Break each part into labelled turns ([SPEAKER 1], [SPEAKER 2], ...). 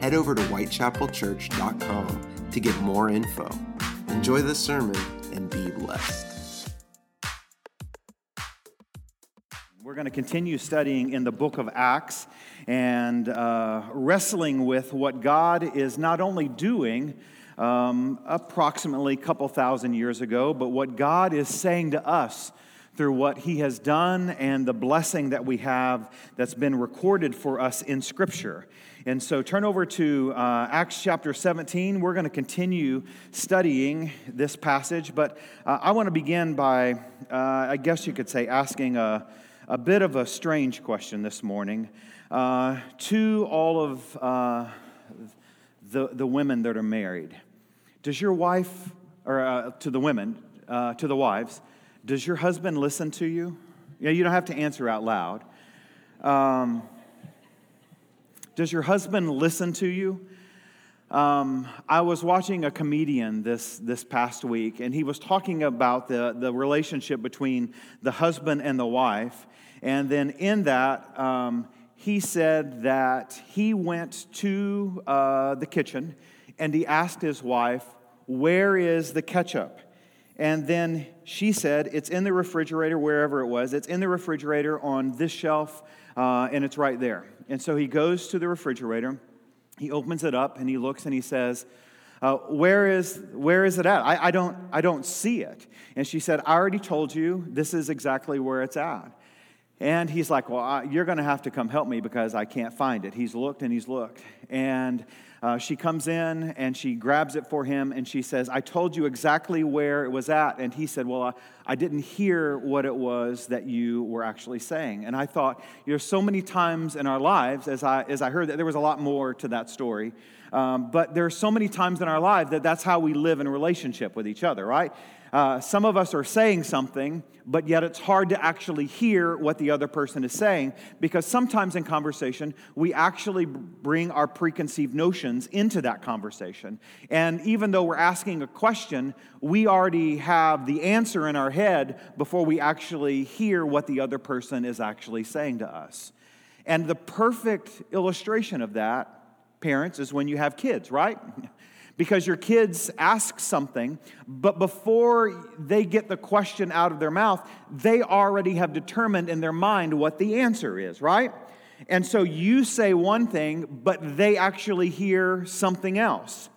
[SPEAKER 1] Head over to whitechapelchurch.com to get more info. Enjoy the sermon and be blessed.
[SPEAKER 2] We're going to continue studying in the book of Acts and uh, wrestling with what God is not only doing um, approximately a couple thousand years ago, but what God is saying to us through what he has done and the blessing that we have that's been recorded for us in Scripture. And so turn over to uh, Acts chapter 17. We're going to continue studying this passage, but uh, I want to begin by, uh, I guess you could say, asking a, a bit of a strange question this morning uh, to all of uh, the, the women that are married. Does your wife, or uh, to the women, to the wives, does your husband listen to you? Yeah, you don't have to answer out loud. Um, does your husband listen to you? Um, I was watching a comedian this, this past week, and he was talking about the, the relationship between the husband and the wife. And then in that, um, he said that he went to uh, the kitchen and he asked his wife, Where is the ketchup? And then she said, It's in the refrigerator, wherever it was. It's in the refrigerator on this shelf, uh, and it's right there. And so he goes to the refrigerator, he opens it up, and he looks and he says, uh, where is where is it at? I, I, don't I don't see it. And she said, I already told you this is exactly where it's at. And he's like, Well, I, you're going to have to come help me because I can't find it. He's looked and he's looked. And uh, she comes in and she grabs it for him and she says, I told you exactly where it was at. And he said, Well, I, I didn't hear what it was that you were actually saying. And I thought, there's so many times in our lives, as I, as I heard that there was a lot more to that story. Um, but there are so many times in our life that that's how we live in relationship with each other, right? Uh, some of us are saying something, but yet it's hard to actually hear what the other person is saying because sometimes in conversation, we actually bring our preconceived notions into that conversation. And even though we're asking a question, we already have the answer in our head before we actually hear what the other person is actually saying to us. And the perfect illustration of that, parents, is when you have kids, right? because your kids ask something, but before they get the question out of their mouth, they already have determined in their mind what the answer is, right? And so you say one thing, but they actually hear something else.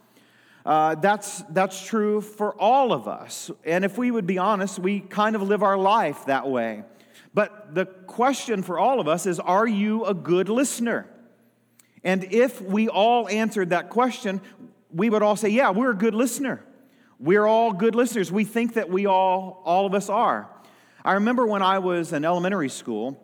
[SPEAKER 2] Uh, that's, that's true for all of us. And if we would be honest, we kind of live our life that way. But the question for all of us is are you a good listener? And if we all answered that question, we would all say, Yeah, we're a good listener. We're all good listeners. We think that we all, all of us are. I remember when I was in elementary school,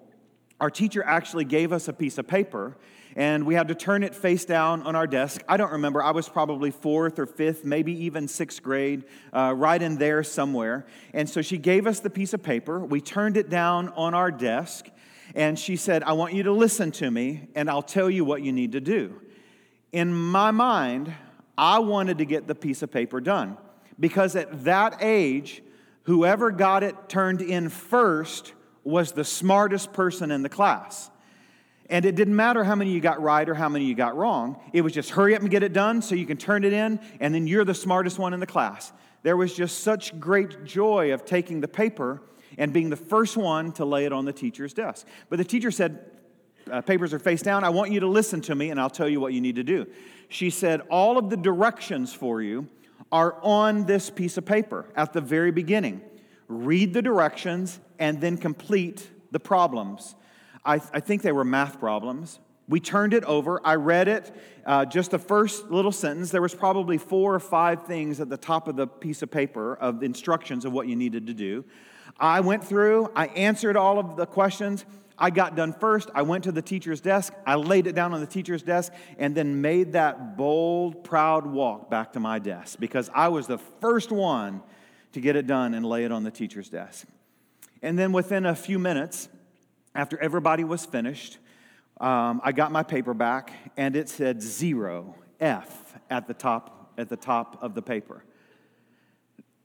[SPEAKER 2] our teacher actually gave us a piece of paper and we had to turn it face down on our desk. I don't remember, I was probably fourth or fifth, maybe even sixth grade, uh, right in there somewhere. And so she gave us the piece of paper. We turned it down on our desk and she said, I want you to listen to me and I'll tell you what you need to do. In my mind, I wanted to get the piece of paper done because at that age, whoever got it turned in first was the smartest person in the class. And it didn't matter how many you got right or how many you got wrong. It was just hurry up and get it done so you can turn it in, and then you're the smartest one in the class. There was just such great joy of taking the paper and being the first one to lay it on the teacher's desk. But the teacher said, uh, Papers are face down. I want you to listen to me, and I'll tell you what you need to do she said, All of the directions for you are on this piece of paper at the very beginning. Read the directions and then complete the problems. I, I think they were math problems. We turned it over. I read it, uh, just the first little sentence. There was probably four or five things at the top of the piece of paper of instructions of what you needed to do. I went through, I answered all of the questions. I got done first. I went to the teacher's desk. I laid it down on the teacher's desk and then made that bold, proud walk back to my desk because I was the first one to get it done and lay it on the teacher's desk. And then within a few minutes, after everybody was finished, um, I got my paper back and it said zero, F, at the top, at the top of the paper.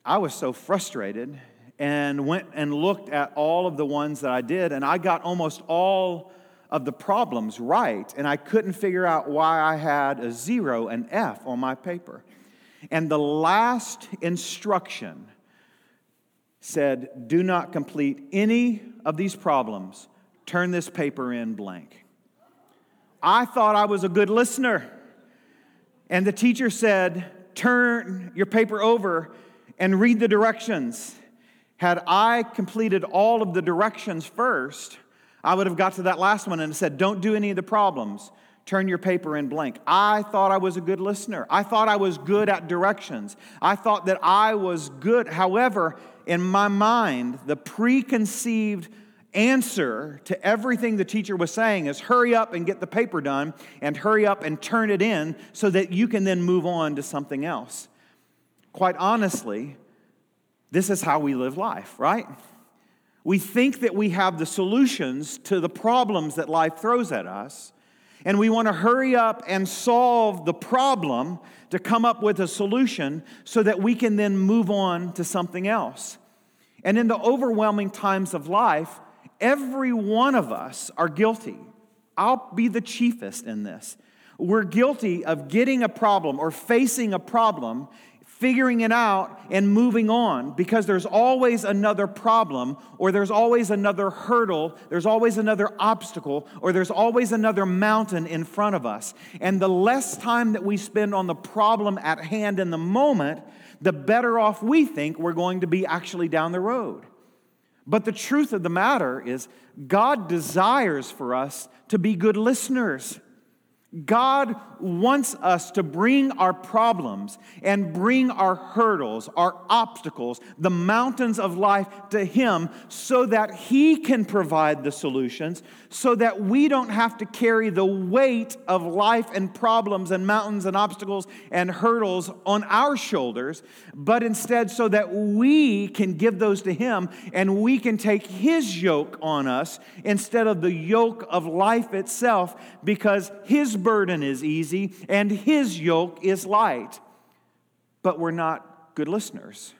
[SPEAKER 2] I was so frustrated and went and looked at all of the ones that I did, and I got almost all of the problems right, and I couldn't figure out why I had a zero, an F on my paper. And the last instruction said, Do not complete any of these problems. Turn this paper in blank. I thought I was a good listener. And the teacher said, Turn your paper over and read the directions. Had I completed all of the directions first, I would have got to that last one and said, Don't do any of the problems. Turn your paper in blank. I thought I was a good listener. I thought I was good at directions. I thought that I was good. However, in my mind, the preconceived answer to everything the teacher was saying is hurry up and get the paper done and hurry up and turn it in so that you can then move on to something else. Quite honestly, this is how we live life, right? We think that we have the solutions to the problems that life throws at us, and we want to hurry up and solve the problem to come up with a solution so that we can then move on to something else. And in the overwhelming times of life, every one of us are guilty. I'll be the chiefest in this. We're guilty of getting a problem or facing a problem figuring it out and moving on because there's always another problem or there's always another hurdle, there's always another obstacle, or there's always another mountain in front of us. And the less time that we spend on the problem at hand in the moment, the better off we think we're going to be actually down the road. But the truth of the matter is, God desires for us to be good listeners. God wants us to bring our problems and bring our hurdles, our obstacles, the mountains of life to Him so that He can provide the solutions, so that we don't have to carry the weight of life and problems and mountains and obstacles and hurdles on our shoulders, but instead so that we can give those to Him and we can take His yoke on us instead of the yoke of life itself because His burden is easy and his yoke is light. But we're not good listeners.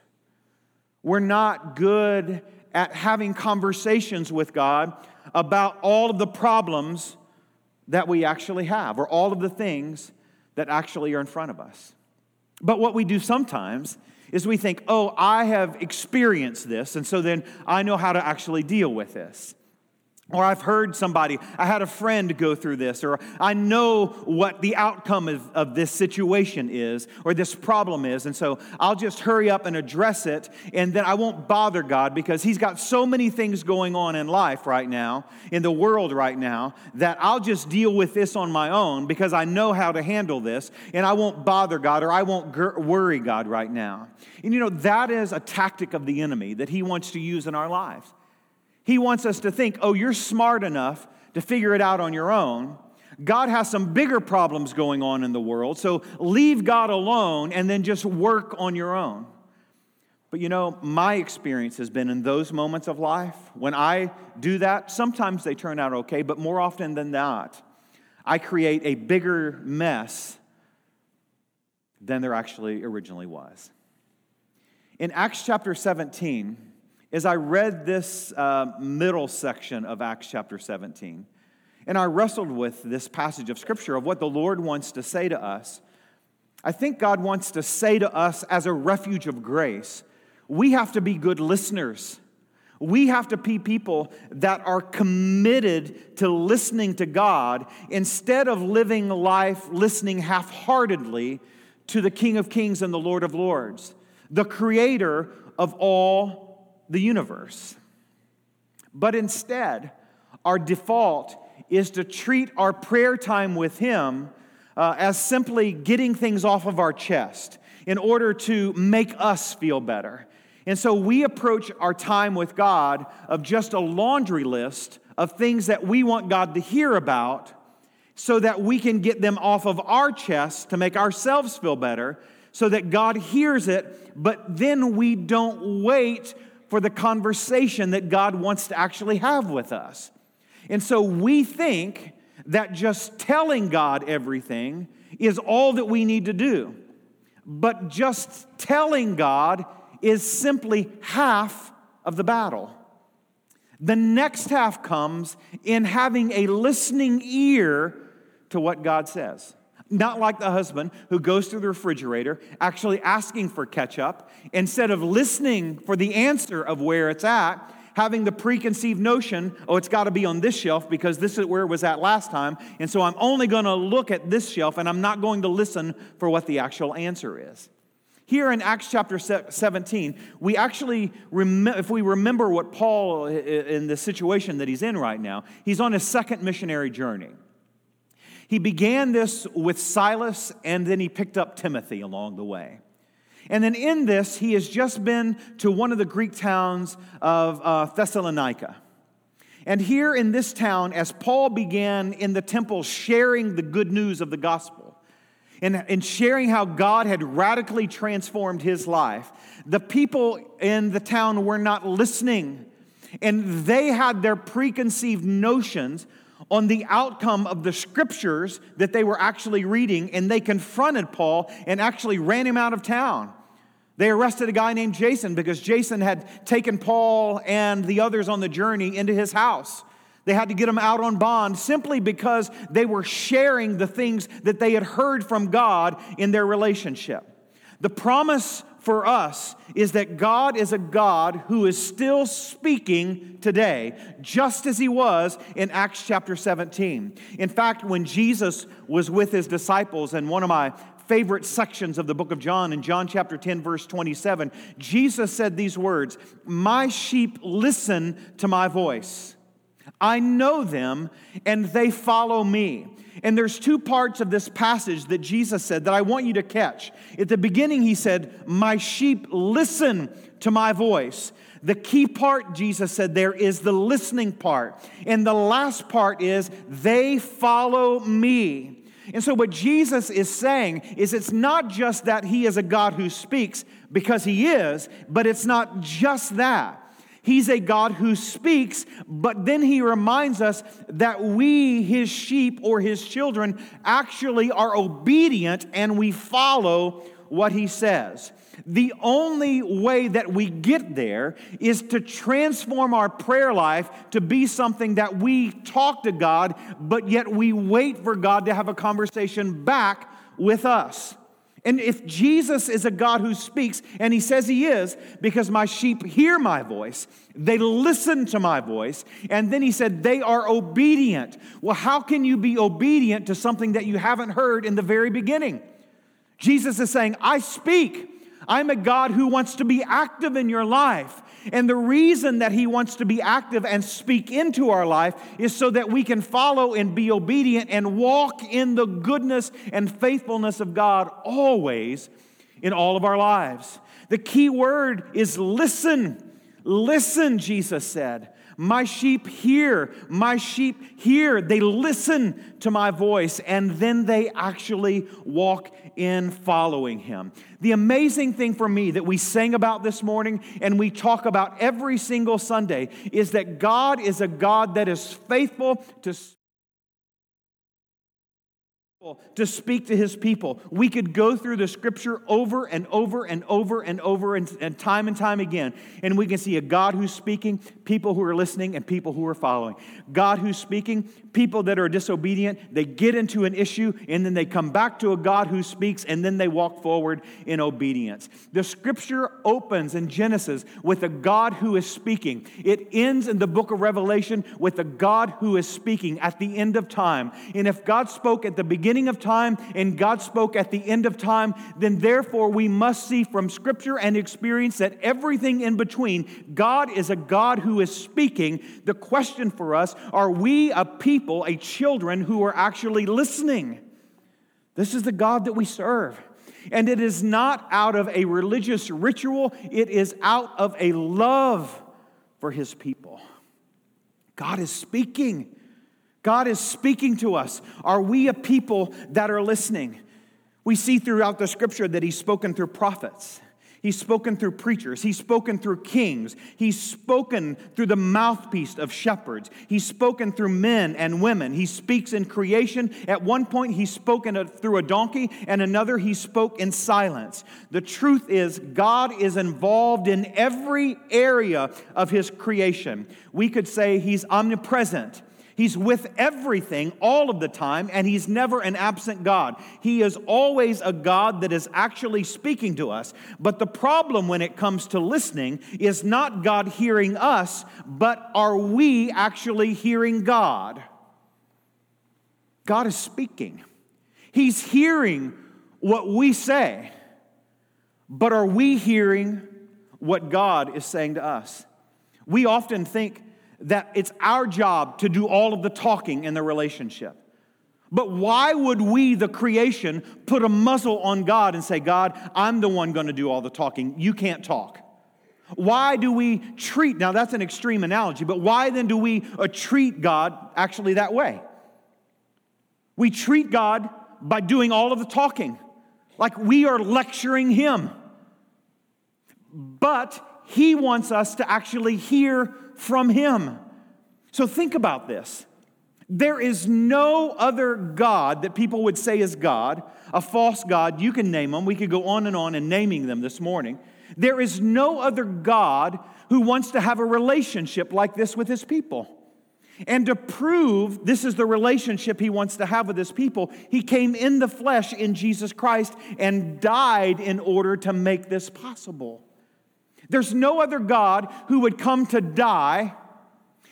[SPEAKER 2] We're not good at having conversations with God about all of the problems that we actually have or all of the things that actually are in front of us. But what we do sometimes is we think, oh, I have experienced this, and so then I know how to actually deal with this. Or I've heard somebody, I had a friend go through this, or I know what the outcome of, of, this situation is, or this problem is, and so I'll just hurry up and address it, and then I won't bother God because He's got so many things going on in life right now, in the world right now, that I'll just deal with this on my own because I know how to handle this, and I won't bother God or I won't worry God right now. And you know, that is a tactic of the enemy that He wants to use in our lives. He wants us to think, oh, you're smart enough to figure it out on your own. God has some bigger problems going on in the world, so leave God alone and then just work on your own. But you know, my experience has been in those moments of life, when I do that, sometimes they turn out okay, but more often than not, I create a bigger mess than there actually originally was. In Acts chapter 17, as I read this uh, middle section of Acts chapter 17, and I wrestled with this passage of Scripture of what the Lord wants to say to us, I think God wants to say to us as a refuge of grace, we have to be good listeners. We have to be people that are committed to listening to God instead of living life listening half heartedly to the King of Kings and the Lord of Lords, the creator of all the universe. But instead, our default is to treat our prayer time with Him uh, as simply getting things off of our chest in order to make us feel better. And so we approach our time with God of just a laundry list of things that we want God to hear about so that we can get them off of our chest to make ourselves feel better, so that God hears it, but then we don't wait for the conversation that God wants to actually have with us. And so we think that just telling God everything is all that we need to do. But just telling God is simply half of the battle. The next half comes in having a listening ear to what God says. Not like the husband who goes through the refrigerator, actually asking for ketchup, instead of listening for the answer of where it's at, having the preconceived notion, oh, it's got to be on this shelf because this is where it was at last time. And so I'm only going to look at this shelf and I'm not going to listen for what the actual answer is. Here in Acts chapter 17, we actually, rem- if we remember what Paul, in the situation that he's in right now, he's on his second missionary journey. He began this with Silas and then he picked up Timothy along the way. And then in this, he has just been to one of the Greek towns of uh, Thessalonica. And here in this town, as Paul began in the temple sharing the good news of the gospel and, and sharing how God had radically transformed his life, the people in the town were not listening. And they had their preconceived notions on the outcome of the scriptures that they were actually reading, and they confronted Paul and actually ran him out of town. They arrested a guy named Jason because Jason had taken Paul and the others on the journey into his house. They had to get him out on bond simply because they were sharing the things that they had heard from God in their relationship. The promise for us is that God is a God who is still speaking today, just as he was in Acts chapter 17. In fact, when Jesus was with his disciples, and one of my favorite sections of the book of John, in John chapter 10, verse 27, Jesus said these words My sheep listen to my voice. I know them, and they follow me. And there's two parts of this passage that Jesus said that I want you to catch. At the beginning, he said, My sheep listen to my voice. The key part, Jesus said, there is the listening part. And the last part is, They follow me. And so, what Jesus is saying is it's not just that he is a God who speaks, because he is, but it's not just that. He's a God who speaks, but then he reminds us that we, his sheep or his children, actually are obedient and we follow what he says. The only way that we get there is to transform our prayer life to be something that we talk to God, but yet we wait for God to have a conversation back with us. And if Jesus is a God who speaks, and he says he is, because my sheep hear my voice, they listen to my voice, and then he said they are obedient. Well, how can you be obedient to something that you haven't heard in the very beginning? Jesus is saying, I speak. I'm a God who wants to be active in your life. And the reason that He wants to be active and speak into our life is so that we can follow and be obedient and walk in the goodness and faithfulness of God always in all of our lives. The key word is listen. Listen, Jesus said. My sheep hear, my sheep hear. They listen to my voice, and then they actually walk in following him. The amazing thing for me that we sang about this morning and we talk about every single Sunday is that God is a God that is faithful to to speak to his people. We could go through the scripture over and over and over and over and, and, time and time again, and we can see a God who's speaking, people who are listening, and people who are following. God who's speaking, people that are disobedient, they get into an issue, and then they come back to a God who speaks, and then they walk forward in obedience. The scripture opens in Genesis with a God who is speaking. It ends in the book of Revelation with a God who is speaking at the end of time. And if God spoke at the beginning, beginning of time and God spoke at the end of time, then therefore we must see from Scripture and experience that everything in between, God is a God who is speaking. The question for us are we a people, a children who are actually listening? This is the God that we serve. And it is not out of a religious ritual, it is out of a love for his people. God is speaking. God is speaking to us. Are we a people that are listening? We see throughout the scripture that He's spoken through prophets. He's spoken through preachers. He's spoken through kings. He's spoken through the mouthpiece of shepherds. He's spoken through men and women. He speaks in creation. At one point, he's spoken through a donkey, and another, he spoke in silence. The truth is, God is involved in every area of his creation. We could say he's omnipresent. He's with everything all of the time, and He's never an absent God. He is always a God that is actually speaking to us. But the problem when it comes to listening is not God hearing us, but are we actually hearing God? God is speaking, He's hearing what we say, but are we hearing what God is saying to us? We often think, that it's our job to do all of the talking in the relationship. But why would we, the creation, put a muzzle on God and say, God, I'm the one going to do all the talking. You can't talk. Why do we treat, now that's an extreme analogy, but why then do we uh, treat God actually that way? We treat God by doing all of the talking, like we are lecturing Him. But He wants us to actually hear from Him. So think about this. There is no other God that people would say is God, a false God. You can name them. We could go on and on and naming them this morning. There is no other God who wants to have a relationship like this with his people. And to prove this is the relationship he wants to have with his people, he came in the flesh in Jesus Christ and died in order to make this possible. There's no other God who would come to die.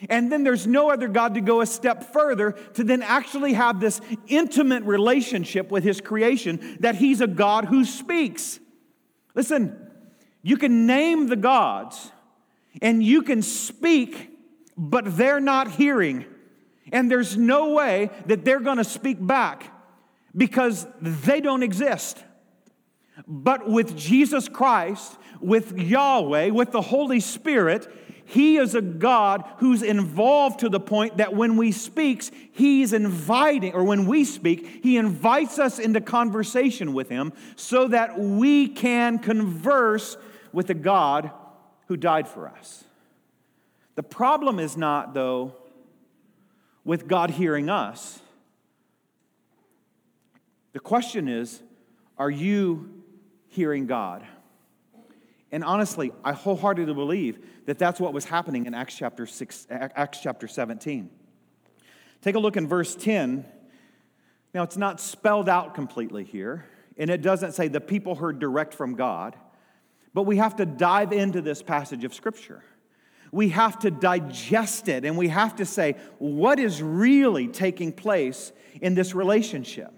[SPEAKER 2] And then there's no other God to go a step further to then actually have this intimate relationship with His creation that He's a God who speaks. Listen, you can name the gods and you can speak, but they're not hearing. And there's no way that they're going to speak back because they don't exist. But with Jesus Christ, with Yahweh, with the Holy Spirit, he is a God who's involved to the point that when we speaks, he's inviting, or when we speak, he invites us into conversation with him so that we can converse with the God who died for us. The problem is not, though, with God hearing us. The question is, are you hearing God? And honestly, I wholeheartedly believe that that's what was happening in Acts chapter, six, Acts chapter 17. Take a look in verse 10. Now, it's not spelled out completely here, and it doesn't say the people heard direct from God, but we have to dive into this passage of Scripture. We have to digest it, and we have to say, what is really taking place in this relationship?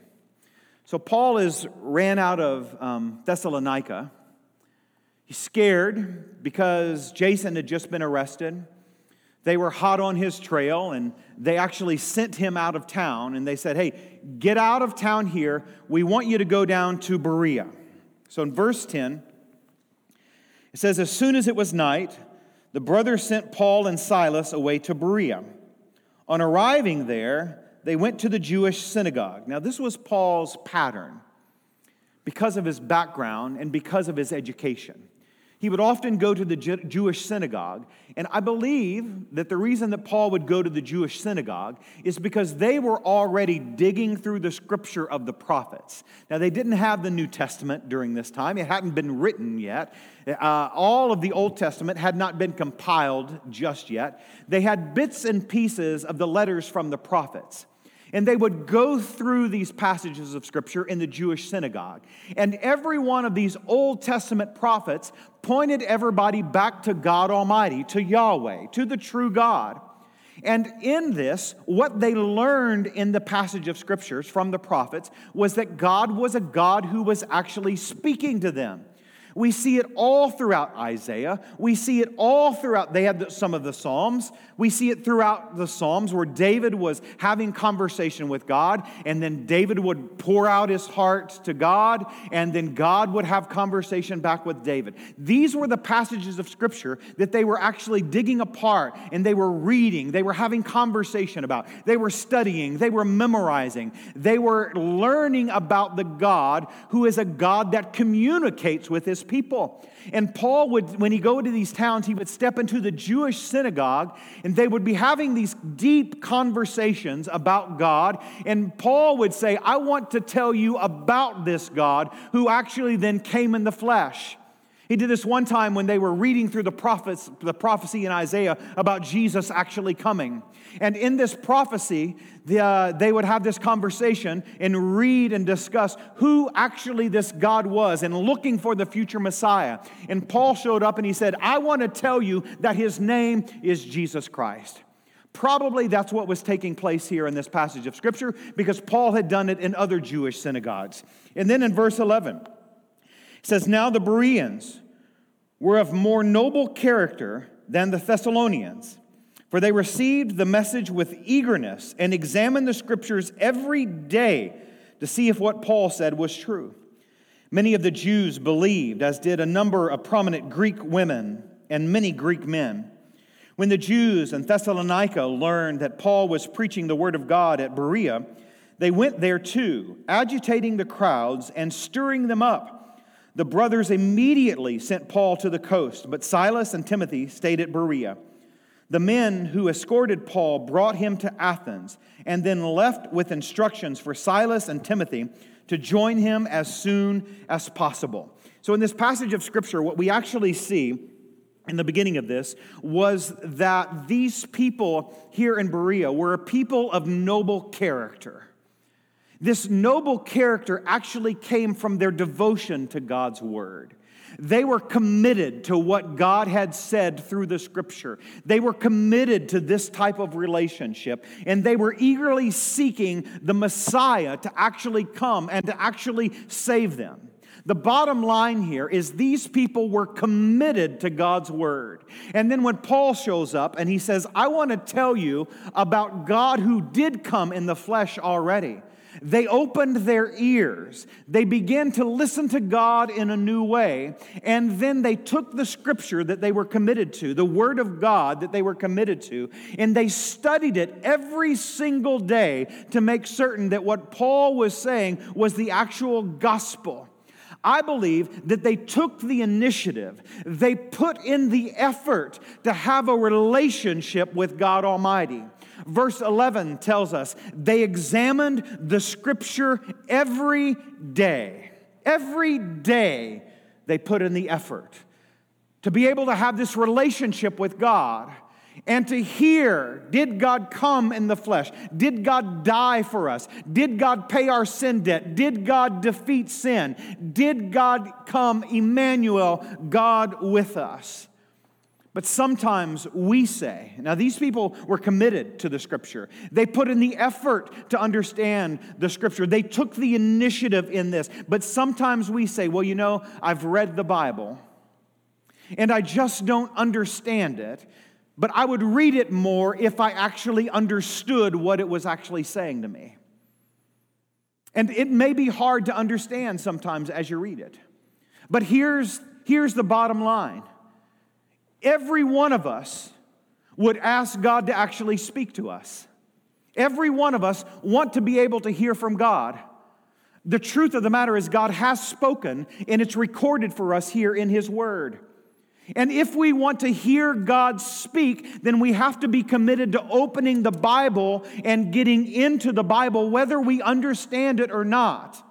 [SPEAKER 2] So, Paul is ran out of um, Thessalonica He's scared because Jason had just been arrested. They were hot on his trail and they actually sent him out of town and they said, Hey, get out of town here. We want you to go down to Berea. So in verse 10, it says, As soon as it was night, the brothers sent Paul and Silas away to Berea. On arriving there, they went to the Jewish synagogue. Now, this was Paul's pattern because of his background and because of his education he would often go to the Jewish synagogue. And I believe that the reason that Paul would go to the Jewish synagogue is because they were already digging through the scripture of the prophets. Now, they didn't have the New Testament during this time, it hadn't been written yet. Uh, all of the Old Testament had not been compiled just yet. They had bits and pieces of the letters from the prophets. And they would go through these passages of Scripture in the Jewish synagogue. And every one of these Old Testament prophets pointed everybody back to God Almighty, to Yahweh, to the true God. And in this, what they learned in the passage of scriptures from the prophets was that God was a God who was actually speaking to them. We see it all throughout Isaiah. We see it all throughout, they had some of the Psalms. We see it throughout the Psalms where David was having conversation with God, and then David would pour out his heart to God, and then God would have conversation back with David. These were the passages of Scripture that they were actually digging apart and they were reading, they were having conversation about, they were studying, they were memorizing, they were learning about the God who is a God that communicates with people. And Paul would, when he go to these towns, he would step into the Jewish synagogue and they would be having these deep conversations about God. And Paul would say, I want to tell you about this God who actually then came in the flesh. He did this one time when they were reading through the prophets, the prophecy in Isaiah about Jesus actually coming. And in this prophecy, the, uh, they would have this conversation and read and discuss who actually this God was and looking for the future Messiah. And Paul showed up and he said, I want to tell you that his name is Jesus Christ. Probably that's what was taking place here in this passage of Scripture because Paul had done it in other Jewish synagogues. And then in verse 11, it says, Now the Bereans, were of more noble character than the Thessalonians, for they received the message with eagerness and examined the scriptures every day to see if what Paul said was true. Many of the Jews believed, as did a number of prominent Greek women and many Greek men. When the Jews in Thessalonica learned that Paul was preaching the word of God at Berea, they went there too, agitating the crowds and stirring them up. The brothers immediately sent Paul to the coast, but Silas and Timothy stayed at Berea. The men who escorted Paul brought him to Athens and then left with instructions for Silas and Timothy to join him as soon as possible. So, in this passage of Scripture, what we actually see in the beginning of this was that these people here in Berea were a people of noble character. This noble character actually came from their devotion to God's word. They were committed to what God had said through the scripture. They were committed to this type of relationship, and they were eagerly seeking the Messiah to actually come and to actually save them. The bottom line here is these people were committed to God's word. And then when Paul shows up and he says, I want to tell you about God who did come in the flesh already. They opened their ears. They began to listen to God in a new way. And then they took the scripture that they were committed to, the word of God that they were committed to, and they studied it every single day to make certain that what Paul was saying was the actual gospel. I believe that they took the initiative, they put in the effort to have a relationship with God Almighty. Verse 11 tells us they examined the scripture every day. Every day they put in the effort to be able to have this relationship with God and to hear did God come in the flesh? Did God die for us? Did God pay our sin debt? Did God defeat sin? Did God come, Emmanuel, God with us? But sometimes we say, now these people were committed to the scripture. They put in the effort to understand the scripture. They took the initiative in this. But sometimes we say, well, you know, I've read the Bible and I just don't understand it, but I would read it more if I actually understood what it was actually saying to me. And it may be hard to understand sometimes as you read it. But here's, here's the bottom line every one of us would ask God to actually speak to us. Every one of us want to be able to hear from God. The truth of the matter is God has spoken and it's recorded for us here in his word. And if we want to hear God speak, then we have to be committed to opening the Bible and getting into the Bible, whether we understand it or not.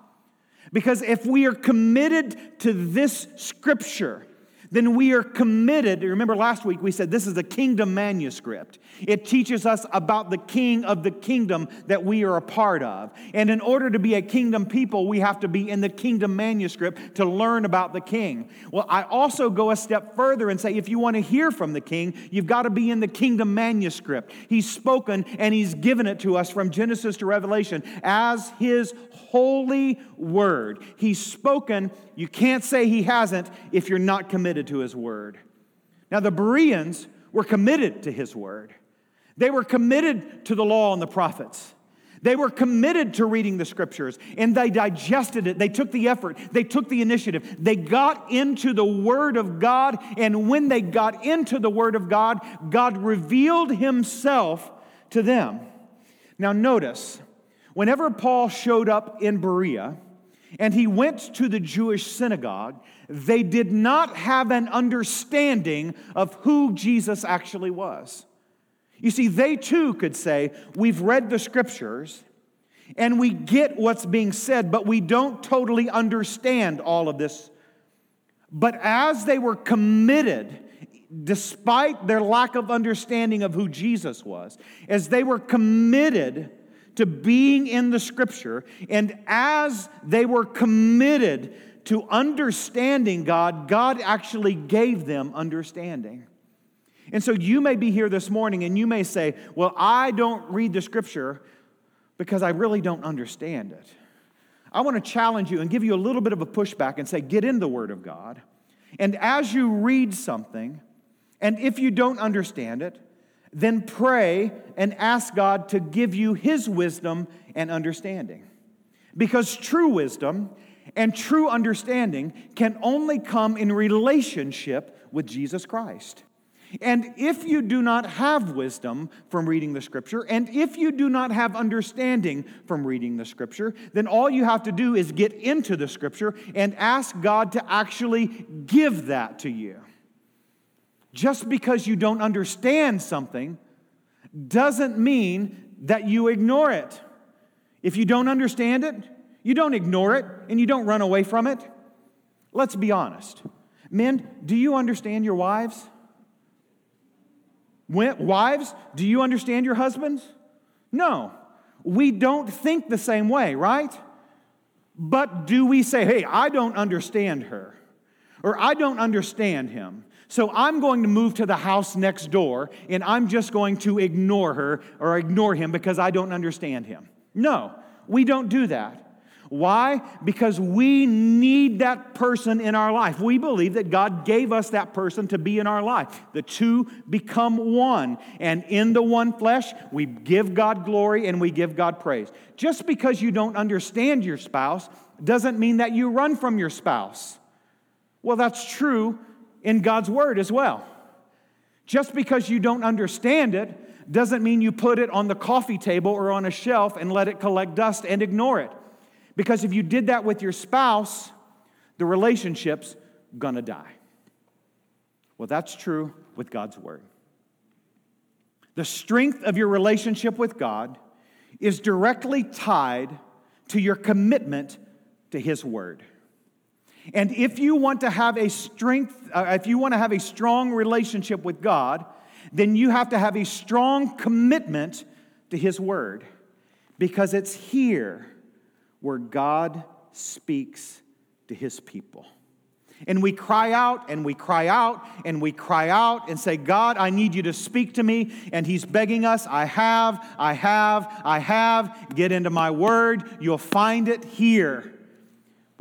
[SPEAKER 2] Because if we are committed to this scripture, then we are committed. Remember last week we said this is a kingdom manuscript. It teaches us about the king of the kingdom that we are a part of. And in order to be a kingdom people, we have to be in the kingdom manuscript to learn about the king. Well, I also go a step further and say if you want to hear from the king, you've got to be in the kingdom manuscript. He's spoken and he's given it to us from Genesis to Revelation as his holy word. He's spoken. You can't say he hasn't if you're not committed to his word. Now, the Bereans were committed to his word, they were committed to the law and the prophets. They were committed to reading the scriptures and they digested it. They took the effort, they took the initiative. They got into the Word of God, and when they got into the Word of God, God revealed Himself to them. Now, notice Whenever Paul showed up in Berea and he went to the Jewish synagogue, they did not have an understanding of who Jesus actually was. You see, they too could say, We've read the scriptures and we get what's being said, but we don't totally understand all of this. But as they were committed, despite their lack of understanding of who Jesus was, as they were committed to being in the scripture. And as they were committed to understanding God, God actually gave them understanding. And so you may be here this morning and you may say, Well, I don't read the scripture because I really don't understand it. I want to challenge you and give you a little bit of a pushback and say, Get in the Word of God. And as you read something, and if you don't understand it, then pray and ask God to give you His wisdom and understanding. Because true wisdom and true understanding can only come in relationship with Jesus Christ. And if you do not have wisdom from reading the scripture, and if you do not have understanding from reading the scripture, then all you have to do is get into the scripture and ask God to actually give that to you. Just because you don't understand something doesn't mean that you ignore it. If you don't understand it, you don't ignore it and you don't run away from it. Let's be honest. Men, do you understand your wives? Wives, do you understand your husbands? No. We don't think the same way, right? But do we say, hey, I don't understand her, or I don't understand him? So I'm going to move to the house next door and I'm just going to ignore her or ignore him because I don't understand him. No, we don't do that. Why? Because we need that person in our life. We believe that God gave us that person to be in our life. The two become one. And in the one flesh, we give God glory and we give God praise. Just because you don't understand your spouse doesn't mean that you run from your spouse. Well, that's true in God's Word as well. Just because you don't understand it doesn't mean you put it on the coffee table or on a shelf and let it collect dust and ignore it. Because if you did that with your spouse, the relationship's gonna die. Well, that's true with God's Word. The strength of your relationship with God is directly tied to your commitment to His Word. And if you want to have a strength, uh, if you want to have a strong relationship with God, then you have to have a strong commitment to His Word because it's here where God speaks to His people. And we cry out and we cry out and we cry out and say, God, I need you to speak to me. And He's begging us, I have, I have, I have. Get into my word. You'll find it here.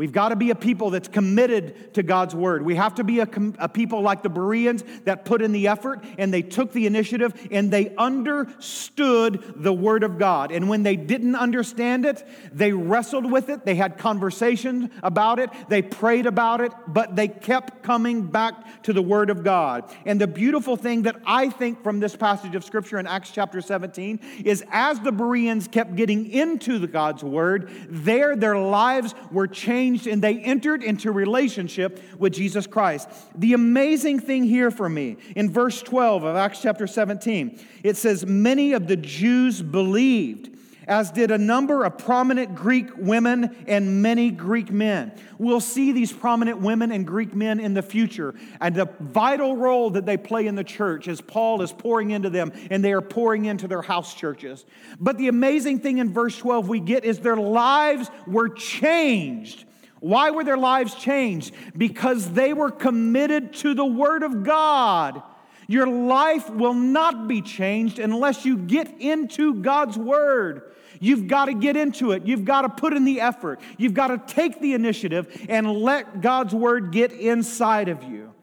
[SPEAKER 2] We've got to be a people that's committed to God's word. We have to be a, a, people like the Bereans that put in the effort and they took the initiative and they understood the word of God. And when they didn't understand it, they wrestled with it. They had conversations about it. They prayed about it, but they kept coming back to the word of God. And the beautiful thing that I think from this passage of scripture in Acts chapter 17 is as the Bereans kept getting into the God's word, there their lives were changed changed and they entered into relationship with Jesus Christ. The amazing thing here for me in verse 12 of Acts chapter 17, it says, Many of the Jews believed as did a number of prominent Greek women and many Greek men. We'll see these prominent women and Greek men in the future and the vital role that they play in the church as Paul is pouring into them and they are pouring into their house churches. But the amazing thing in verse 12 we get is their lives were changed. Why were their lives changed? Because they were committed to the Word of God. Your life will not be changed unless you get into God's Word. You've got to get into it. You've got to put in the effort. You've got to take the initiative and let God's Word get inside of you.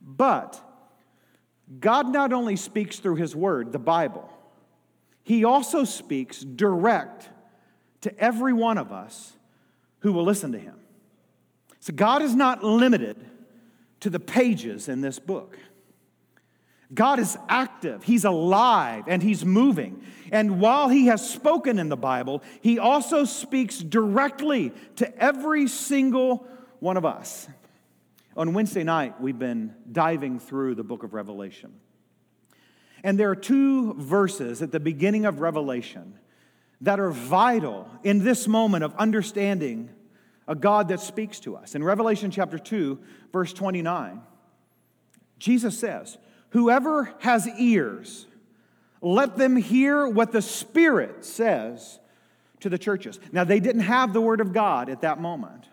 [SPEAKER 2] But God not only speaks through His Word, the Bible, He also speaks direct to every one of us who will listen to Him. So God is not limited to the pages in this book. God is active, He's alive, and He's moving. And while He has spoken in the Bible, He also speaks directly to every single one of us. On Wednesday night, we've been diving through the book of Revelation. And there are two verses at the beginning of Revelation that are vital in this moment of understanding a God that speaks to us. In Revelation chapter 2, verse 29, Jesus says, Whoever has ears, let them hear what the Spirit says to the churches. Now, they didn't have the Word of God at that moment.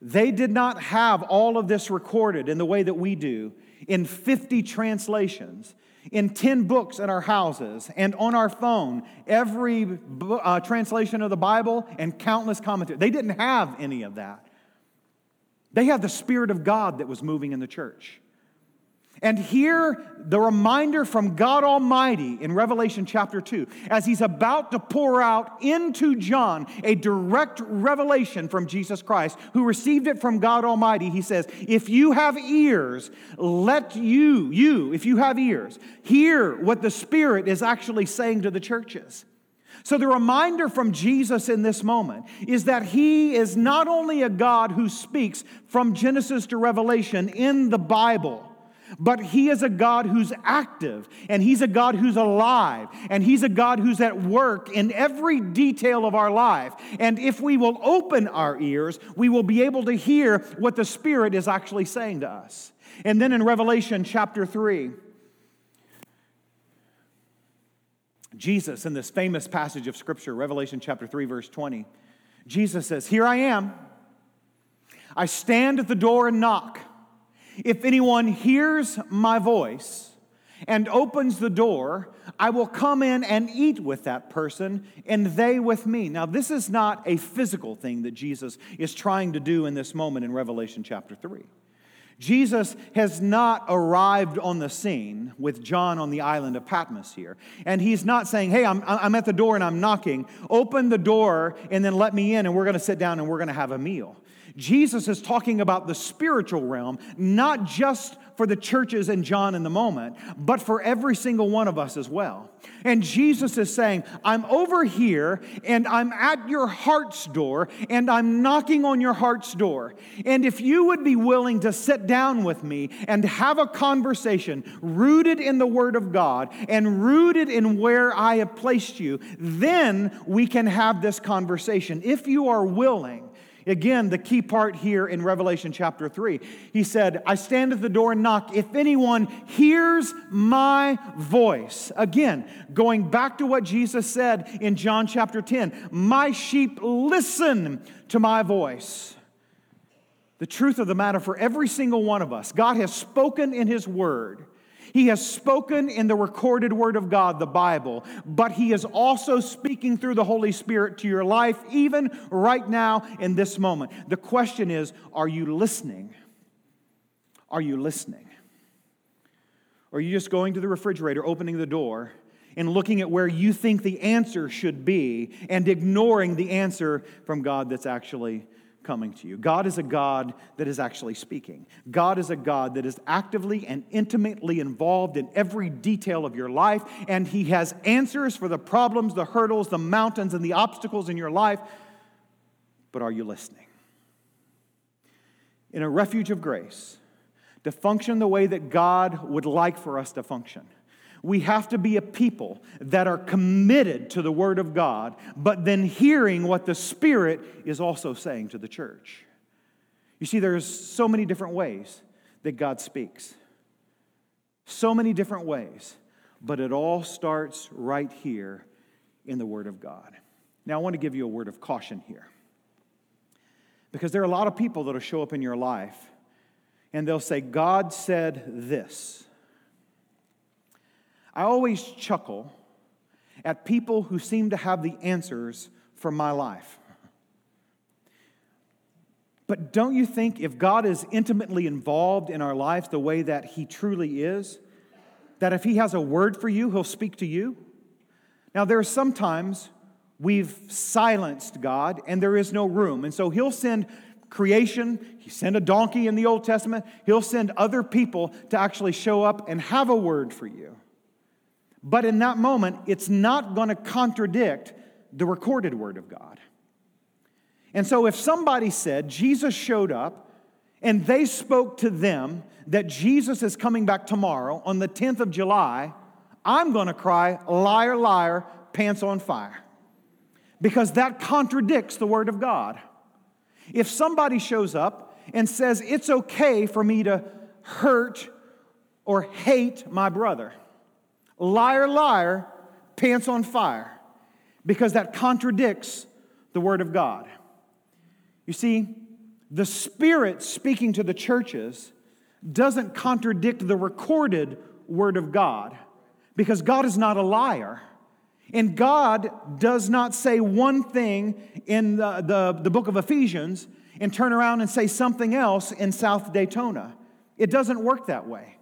[SPEAKER 2] They did not have all of this recorded in the way that we do in 50 translations, in 10 books in our houses, and on our phone, every uh, translation of the Bible and countless commentaries. They didn't have any of that. They had the Spirit of God that was moving in the church. And here, the reminder from God Almighty in Revelation chapter 2, as he's about to pour out into John a direct revelation from Jesus Christ, who received it from God Almighty, he says, If you have ears, let you, you, if you have ears, hear what the Spirit is actually saying to the churches. So, the reminder from Jesus in this moment is that He is not only a God who speaks from Genesis to Revelation in the Bible, but He is a God who's active, and He's a God who's alive, and He's a God who's at work in every detail of our life. And if we will open our ears, we will be able to hear what the Spirit is actually saying to us. And then in Revelation chapter 3, Jesus, in this famous passage of Scripture, Revelation chapter 3, verse 20, Jesus says, Here I am. I stand at the door and knock. If anyone hears my voice and opens the door, I will come in and eat with that person and they with me. Now, this is not a physical thing that Jesus is trying to do in this moment in Revelation chapter 3. Jesus has not arrived on the scene with John on the island of Patmos here. And he's not saying, Hey, I'm, I'm at the door and I'm knocking. Open the door and then let me in and we're going to sit down and we're going to have a meal. Jesus is talking about the spiritual realm, not just for the churches and John in the moment, but for every single one of us as well. And Jesus is saying, I'm over here and I'm at your heart's door and I'm knocking on your heart's door. And if you would be willing to sit down with me and have a conversation rooted in the Word of God and rooted in where I have placed you, then we can have this conversation. If you are willing, Again, the key part here in Revelation chapter 3. He said, I stand at the door and knock. If anyone hears my voice, again, going back to what Jesus said in John chapter 10, my sheep listen to my voice. The truth of the matter for every single one of us, God has spoken in His word he has spoken in the recorded word of God, the Bible, but He is also speaking through the Holy Spirit to your life, even right now in this moment. The question is are you listening? Are you listening? Or are you just going to the refrigerator, opening the door, and looking at where you think the answer should be and ignoring the answer from God that's actually coming to you. God is a God that is actually speaking. God is a God that is actively and intimately involved in every detail of your life, and He has answers for the problems, the hurdles, the mountains, and the obstacles in your life. But are you listening? In a refuge of grace, to function the way that God would like for us to function We have to be a people that are committed to the Word of God, but then hearing what the Spirit is also saying to the church. You see, there's so many different ways that God speaks. So many different ways, but it all starts right here in the Word of God. Now, I want to give you a word of caution here. Because there are a lot of people that'll show up in your life and they'll say, God said this. I always chuckle at people who seem to have the answers for my life. But don't you think if God is intimately involved in our lives the way that He truly is, that if He has a word for you, He'll speak to you? Now, there are sometimes we've silenced God and there is no room. And so He'll send creation, He sent a donkey in the Old Testament, He'll send other people to actually show up and have a word for you. But in that moment, it's not going to contradict the recorded word of God. And so if somebody said Jesus showed up and they spoke to them that Jesus is coming back tomorrow on the 10th of July, I'm going to cry, liar, liar, pants on fire. Because that contradicts the word of God. If somebody shows up and says it's okay for me to hurt or hate my brother, liar, liar, pants on fire, because that contradicts the Word of God. You see, the Spirit speaking to the churches doesn't contradict the recorded Word of God, because God is not a liar. And God does not say one thing in the, the, the book of Ephesians and turn around and say something else in South Daytona. It doesn't work that way.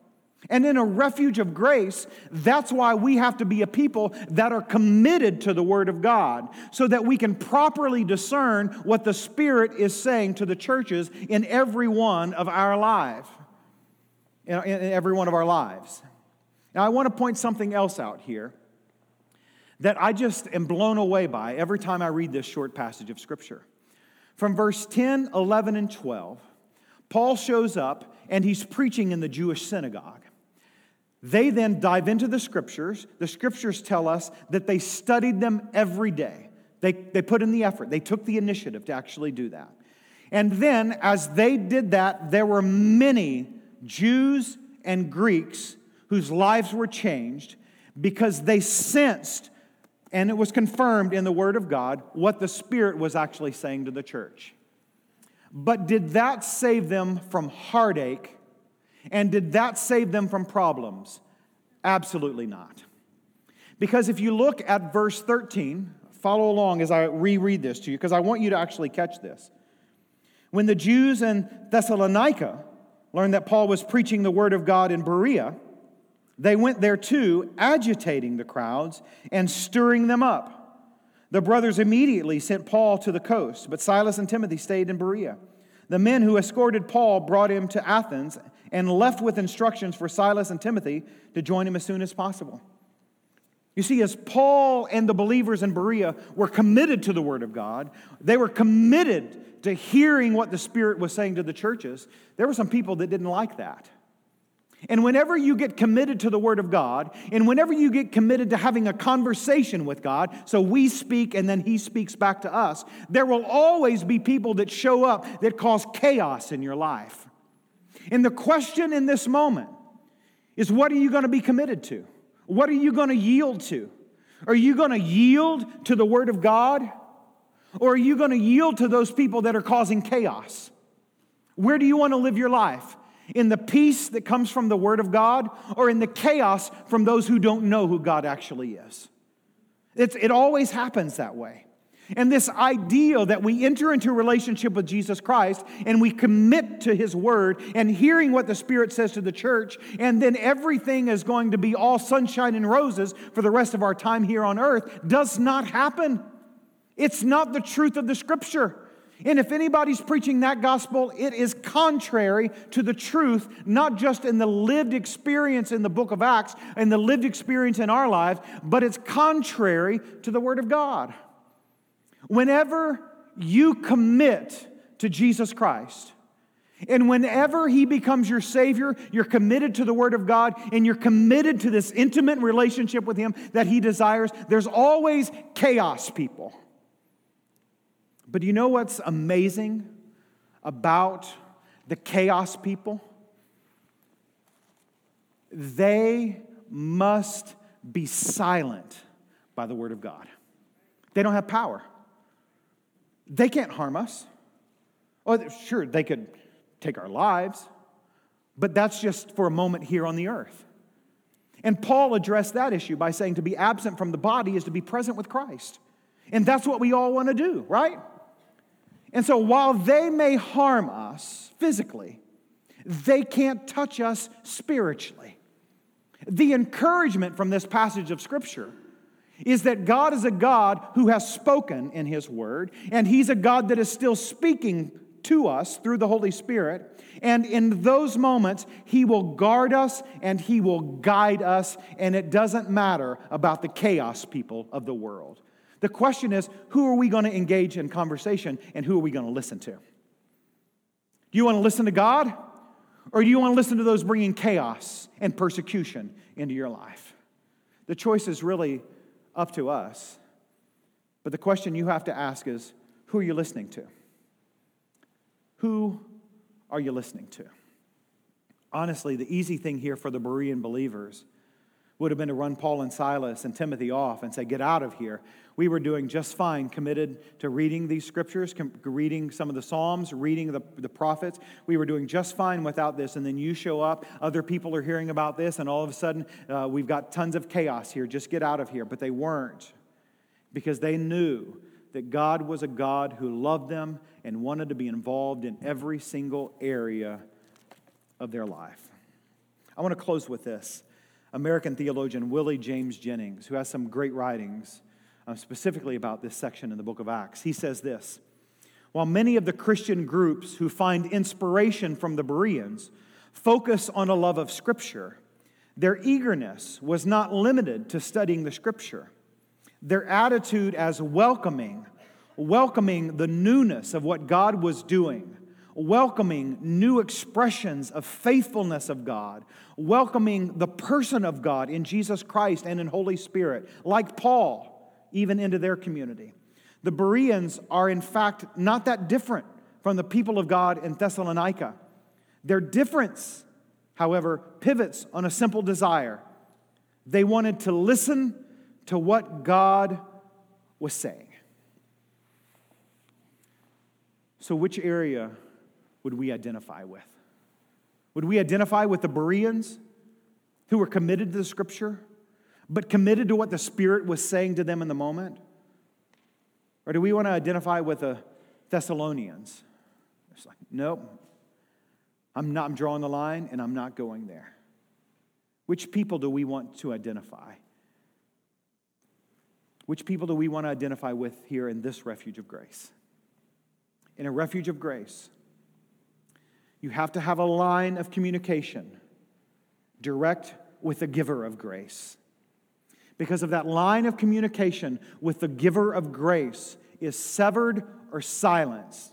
[SPEAKER 2] And in a refuge of grace, that's why we have to be a people that are committed to the Word of God so that we can properly discern what the Spirit is saying to the churches in every one of our lives. In every one of our lives. Now, I want to point something else out here that I just am blown away by every time I read this short passage of Scripture. From verse 10, 11, and 12, Paul shows up and he's preaching in the Jewish synagogue. They then dive into the scriptures. The scriptures tell us that they studied them every day. They, they put in the effort, they took the initiative to actually do that. And then, as they did that, there were many Jews and Greeks whose lives were changed because they sensed, and it was confirmed in the Word of God, what the Spirit was actually saying to the church. But did that save them from heartache and did that save them from problems? Absolutely not. Because if you look at verse 13, follow along as I reread this to you, because I want you to actually catch this. When the Jews in Thessalonica learned that Paul was preaching the word of God in Berea, they went there too, agitating the crowds and stirring them up. The brothers immediately sent Paul to the coast, but Silas and Timothy stayed in Berea. The men who escorted Paul brought him to Athens and left with instructions for Silas and Timothy to join him as soon as possible. You see, as Paul and the believers in Berea were committed to the Word of God, they were committed to hearing what the Spirit was saying to the churches. There were some people that didn't like that. And whenever you get committed to the Word of God, and whenever you get committed to having a conversation with God, so we speak and then He speaks back to us, there will always be people that show up that cause chaos in your life. And the question in this moment is what are you going to be committed to? What are you going to yield to? Are you going to yield to the Word of God? Or are you going to yield to those people that are causing chaos? Where do you want to live your life? In the peace that comes from the Word of God, or in the chaos from those who don't know who God actually is? It's, it always happens that way. And this idea that we enter into a relationship with Jesus Christ and we commit to His Word and hearing what the Spirit says to the church, and then everything is going to be all sunshine and roses for the rest of our time here on earth does not happen. It's not the truth of the Scripture. And if anybody's preaching that gospel, it is contrary to the truth, not just in the lived experience in the book of Acts and the lived experience in our lives, but it's contrary to the Word of God. Whenever you commit to Jesus Christ And whenever He becomes your Savior, you're committed to the Word of God and you're committed to this intimate relationship with Him that He desires. There's always chaos, people. But you know what's amazing about the chaos people? They must be silent by the Word of God. They don't have power. They can't harm us. Oh, sure, they could take our lives, but that's just for a moment here on the earth. And Paul addressed that issue by saying to be absent from the body is to be present with Christ. And that's what we all want to do, right? And so while they may harm us physically, they can't touch us spiritually. The encouragement from this passage of Scripture is that God is a God who has spoken in His Word, and He's a God that is still speaking to us through the Holy Spirit. And in those moments, He will guard us and He will guide us, and it doesn't matter about the chaos people of the world. The question is who are we going to engage in conversation and who are we going to listen to? Do you want to listen to God or do you want to listen to those bringing chaos and persecution into your life? The choice is really up to us. But the question you have to ask is who are you listening to? Who are you listening to? Honestly, the easy thing here for the Berean believers would have been to run Paul and Silas and Timothy off and say, Get out of here. We were doing just fine, committed to reading these scriptures, com- reading some of the Psalms, reading the, the prophets. We were doing just fine without this. And then you show up, other people are hearing about this, and all of a sudden, uh, we've got tons of chaos here. Just get out of here. But they weren't because they knew that God was a God who loved them and wanted to be involved in every single area of their life. I want to close with this. American theologian Willie James Jennings, who has some great writings uh, specifically about this section in the book of Acts. He says this While many of the Christian groups who find inspiration from the Bereans focus on a love of Scripture, their eagerness was not limited to studying the Scripture. Their attitude as welcoming, welcoming the newness of what God was doing welcoming new expressions of faithfulness of God, welcoming the person of God in Jesus Christ and in Holy Spirit, like Paul, even into their community. The Bereans are, in fact, not that different from the people of God in Thessalonica. Their difference, however, pivots on a simple desire. They wanted to listen to what God was saying. So, which area would we identify with? Would we identify with the Bereans who were committed to the scripture, but committed to what the Spirit was saying to them in the moment? Or do we want to identify with the Thessalonians? It's like, nope, I'm not I'm drawing the line and I'm not going there. Which people do we want to identify? Which people do we want to identify with here in this refuge of grace? In a refuge of grace, you have to have a line of communication direct with the giver of grace. Because of that line of communication with the giver of grace is severed or silenced,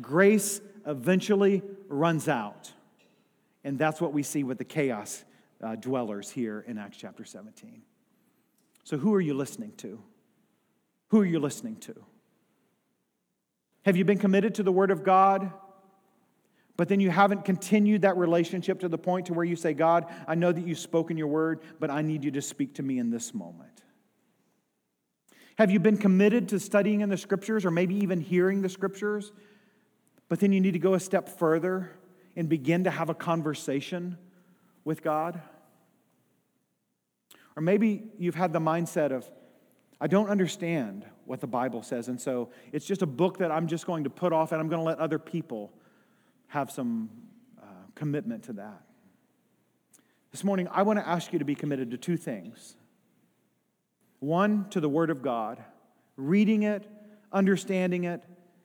[SPEAKER 2] grace eventually runs out. And that's what we see with the chaos uh, dwellers here in Acts chapter 17. So, who are you listening to? Who are you listening to? Have you been committed to the Word of God? But then you haven't continued that relationship to the point to where you say god i know that you've spoken your word but i need you to speak to me in this moment. Have you been committed to studying in the scriptures or maybe even hearing the scriptures? But then you need to go a step further and begin to have a conversation with god? Or maybe you've had the mindset of i don't understand what the bible says and so it's just a book that i'm just going to put off and i'm going to let other people have some uh, commitment to that. This morning, I want to ask you to be committed to two things one, to the Word of God, reading it, understanding it,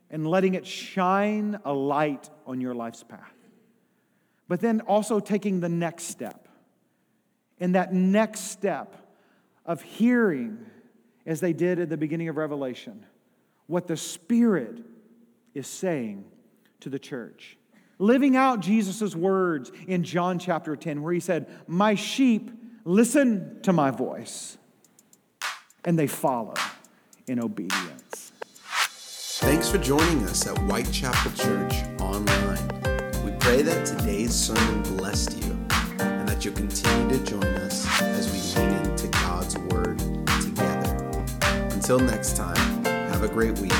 [SPEAKER 2] and letting it shine a light on your life's path. But then also taking the next step. And that next step of hearing, as they did at the beginning of Revelation, what the Spirit is saying to the church. Living out Jesus' words in John chapter 10, where he said, My sheep listen to my voice, and they follow in obedience.
[SPEAKER 1] Thanks for joining us at Whitechapel Church Online. We pray that today's sermon blessed you and that you'll continue to join us as we lean into God's Word together. Until next time, have a great week